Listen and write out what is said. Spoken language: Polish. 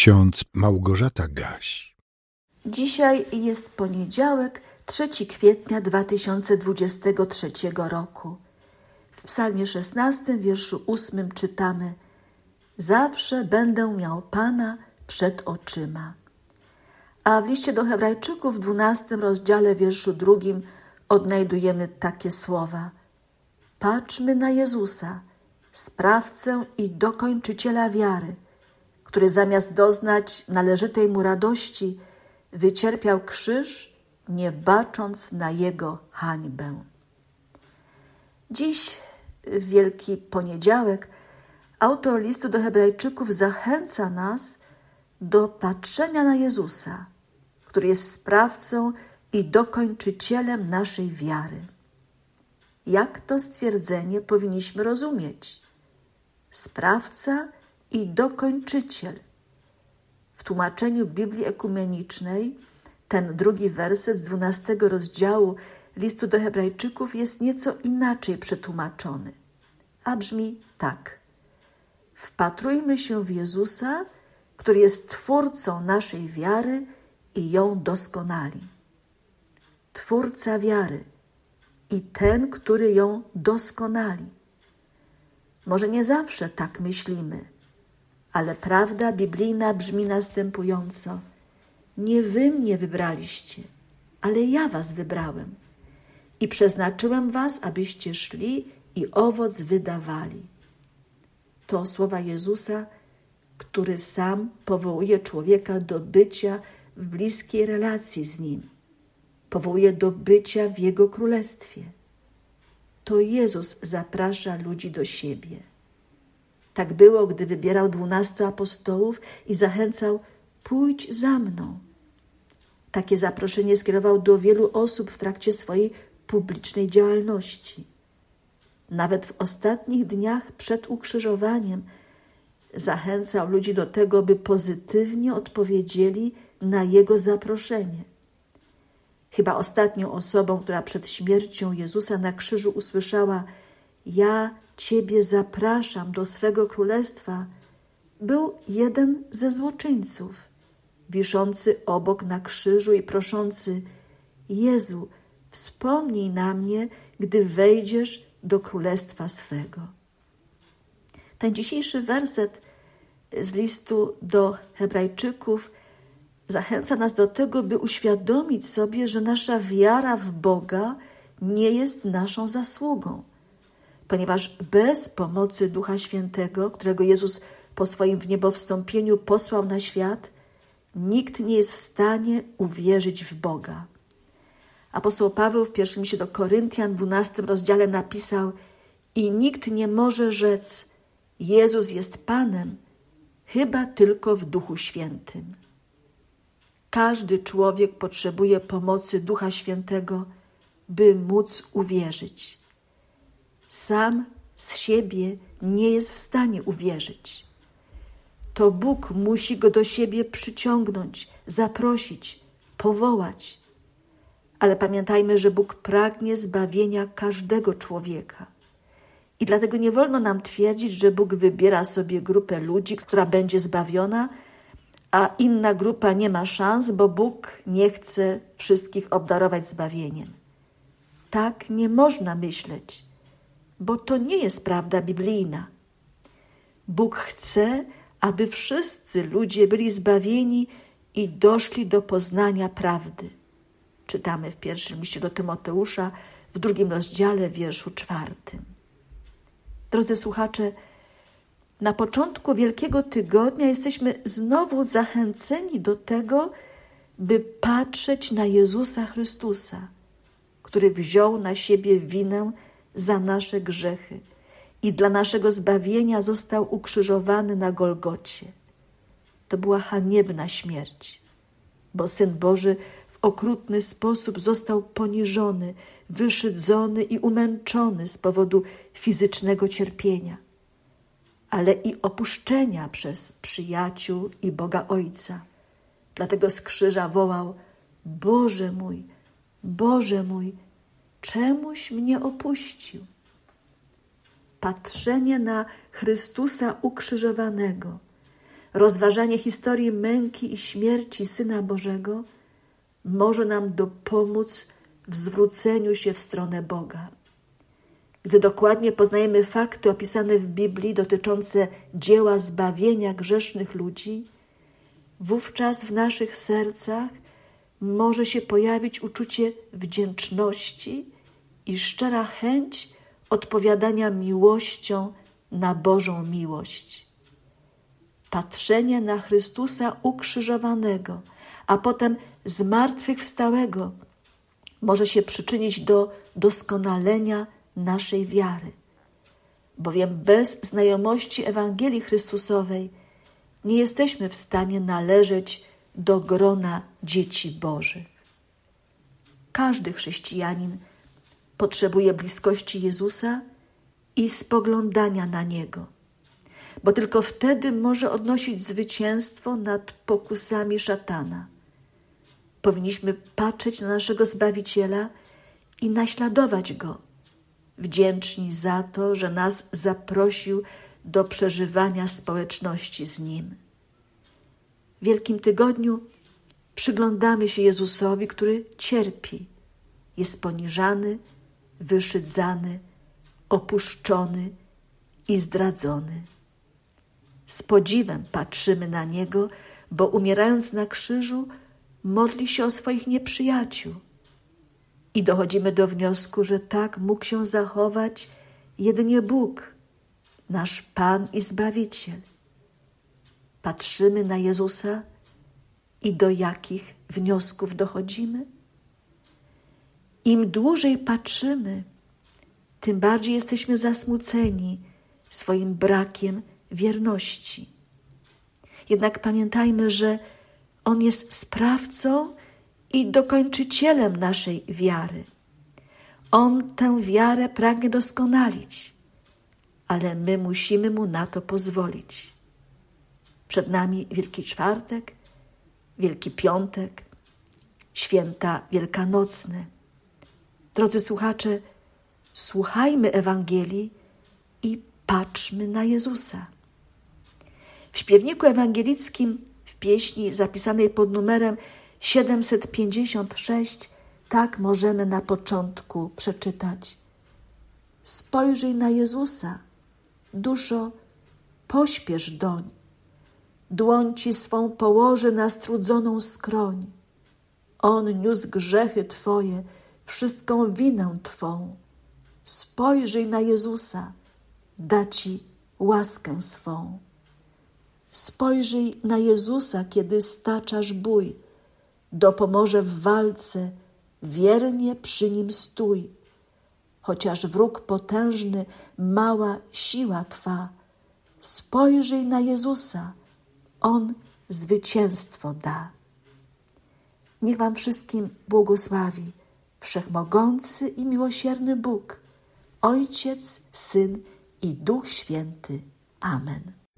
ksiądz Małgorzata Gaś. Dzisiaj jest poniedziałek, 3 kwietnia 2023 roku. W psalmie 16, wierszu 8 czytamy Zawsze będę miał Pana przed oczyma. A w liście do Hebrajczyków w 12 rozdziale, wierszu drugim odnajdujemy takie słowa. Patrzmy na Jezusa, sprawcę i dokończyciela wiary, który zamiast doznać należytej mu radości, wycierpiał krzyż, nie bacząc na jego hańbę. Dziś, w Wielki Poniedziałek, autor listu do Hebrajczyków zachęca nas do patrzenia na Jezusa, który jest sprawcą i dokończycielem naszej wiary. Jak to stwierdzenie powinniśmy rozumieć? Sprawca i dokończyciel. W tłumaczeniu Biblii Ekumenicznej ten drugi werset z dwunastego rozdziału listu do Hebrajczyków jest nieco inaczej przetłumaczony, a brzmi tak: Wpatrujmy się w Jezusa, który jest twórcą naszej wiary i ją doskonali. Twórca wiary i ten, który ją doskonali. Może nie zawsze tak myślimy, ale prawda biblijna brzmi następująco: Nie wy mnie wybraliście, ale ja was wybrałem i przeznaczyłem was, abyście szli i owoc wydawali. To słowa Jezusa, który sam powołuje człowieka do bycia w bliskiej relacji z nim, powołuje do bycia w Jego królestwie. To Jezus zaprasza ludzi do siebie. Tak było, gdy wybierał dwunastu apostołów i zachęcał: Pójdź za mną. Takie zaproszenie skierował do wielu osób w trakcie swojej publicznej działalności. Nawet w ostatnich dniach przed ukrzyżowaniem zachęcał ludzi do tego, by pozytywnie odpowiedzieli na jego zaproszenie. Chyba ostatnią osobą, która przed śmiercią Jezusa na krzyżu usłyszała: Ja Ciebie zapraszam do swego królestwa, był jeden ze złoczyńców, wiszący obok na krzyżu i proszący: Jezu, wspomnij na mnie, gdy wejdziesz do królestwa swego. Ten dzisiejszy werset z listu do Hebrajczyków zachęca nas do tego, by uświadomić sobie, że nasza wiara w Boga nie jest naszą zasługą, ponieważ bez pomocy Ducha Świętego, którego Jezus po swoim wniebowstąpieniu posłał na świat, nikt nie jest w stanie uwierzyć w Boga. Apostoł Paweł w pierwszym się do Koryntian, 12 rozdziale napisał: I nikt nie może rzec, Jezus jest Panem, chyba tylko w Duchu Świętym. Każdy człowiek potrzebuje pomocy Ducha Świętego, by móc uwierzyć. Sam z siebie nie jest w stanie uwierzyć. To Bóg musi go do siebie przyciągnąć, zaprosić, powołać. Ale pamiętajmy, że Bóg pragnie zbawienia każdego człowieka. I dlatego nie wolno nam twierdzić, że Bóg wybiera sobie grupę ludzi, która będzie zbawiona, a inna grupa nie ma szans, bo Bóg nie chce wszystkich obdarować zbawieniem. Tak nie można myśleć, bo to nie jest prawda biblijna. Bóg chce, aby wszyscy ludzie byli zbawieni i doszli do poznania prawdy. Czytamy w pierwszym liście do Tymoteusza, w drugim rozdziale, wierszu czwartym. Drodzy słuchacze, na początku Wielkiego Tygodnia jesteśmy znowu zachęceni do tego, by patrzeć na Jezusa Chrystusa, który wziął na siebie winę za nasze grzechy i dla naszego zbawienia został ukrzyżowany na Golgocie. To była haniebna śmierć, bo Syn Boży w okrutny sposób został poniżony, wyszydzony i umęczony z powodu fizycznego cierpienia, ale i opuszczenia przez przyjaciół i Boga Ojca. Dlatego z krzyża wołał: Boże mój, Boże mój, czemuś mnie opuścił? Patrzenie na Chrystusa ukrzyżowanego, rozważanie historii męki i śmierci Syna Bożego może nam dopomóc w zwróceniu się w stronę Boga. Gdy dokładnie poznajemy fakty opisane w Biblii dotyczące dzieła zbawienia grzesznych ludzi, wówczas w naszych sercach może się pojawić uczucie wdzięczności i szczera chęć odpowiadania miłością na Bożą miłość. Patrzenie na Chrystusa ukrzyżowanego, a potem zmartwychwstałego może się przyczynić do doskonalenia naszej wiary. Bowiem bez znajomości Ewangelii Chrystusowej nie jesteśmy w stanie należeć do grona dzieci Bożych. Każdy chrześcijanin potrzebuje bliskości Jezusa i spoglądania na Niego, bo tylko wtedy może odnosić zwycięstwo nad pokusami szatana. Powinniśmy patrzeć na naszego Zbawiciela i naśladować Go, wdzięczni za to, że nas zaprosił do przeżywania społeczności z Nim. Wielkim Tygodniu przyglądamy się Jezusowi, który cierpi, jest poniżany, wyszydzany, opuszczony i zdradzony. Z podziwem patrzymy na Niego, bo umierając na krzyżu, modli się o swoich nieprzyjaciół. I dochodzimy do wniosku, że tak mógł się zachować jedynie Bóg, nasz Pan i Zbawiciel. Patrzymy na Jezusa i do jakich wniosków dochodzimy? Im dłużej patrzymy, tym bardziej jesteśmy zasmuceni swoim brakiem wierności. Jednak pamiętajmy, że On jest sprawcą i dokończycielem naszej wiary. On tę wiarę pragnie doskonalić, ale my musimy Mu na to pozwolić. Przed nami Wielki Czwartek, Wielki Piątek, święta wielkanocne. Drodzy słuchacze, słuchajmy Ewangelii i patrzmy na Jezusa. W śpiewniku ewangelickim w pieśni zapisanej pod numerem 756 tak możemy na początku przeczytać. Spojrzyj na Jezusa, duszo, pośpiesz doń. Dłoń ci swą położy na strudzoną skroń. On niósł grzechy Twoje, wszystką winę Twą. Spojrzyj na Jezusa, da Ci łaskę swą. Spojrzyj na Jezusa, kiedy staczasz bój, dopomoże w walce, wiernie przy Nim stój. Chociaż wróg potężny, mała siła Twa, spojrzyj na Jezusa, On zwycięstwo da. Niech Wam wszystkim błogosławi Wszechmogący i miłosierny Bóg, Ojciec, Syn i Duch Święty. Amen.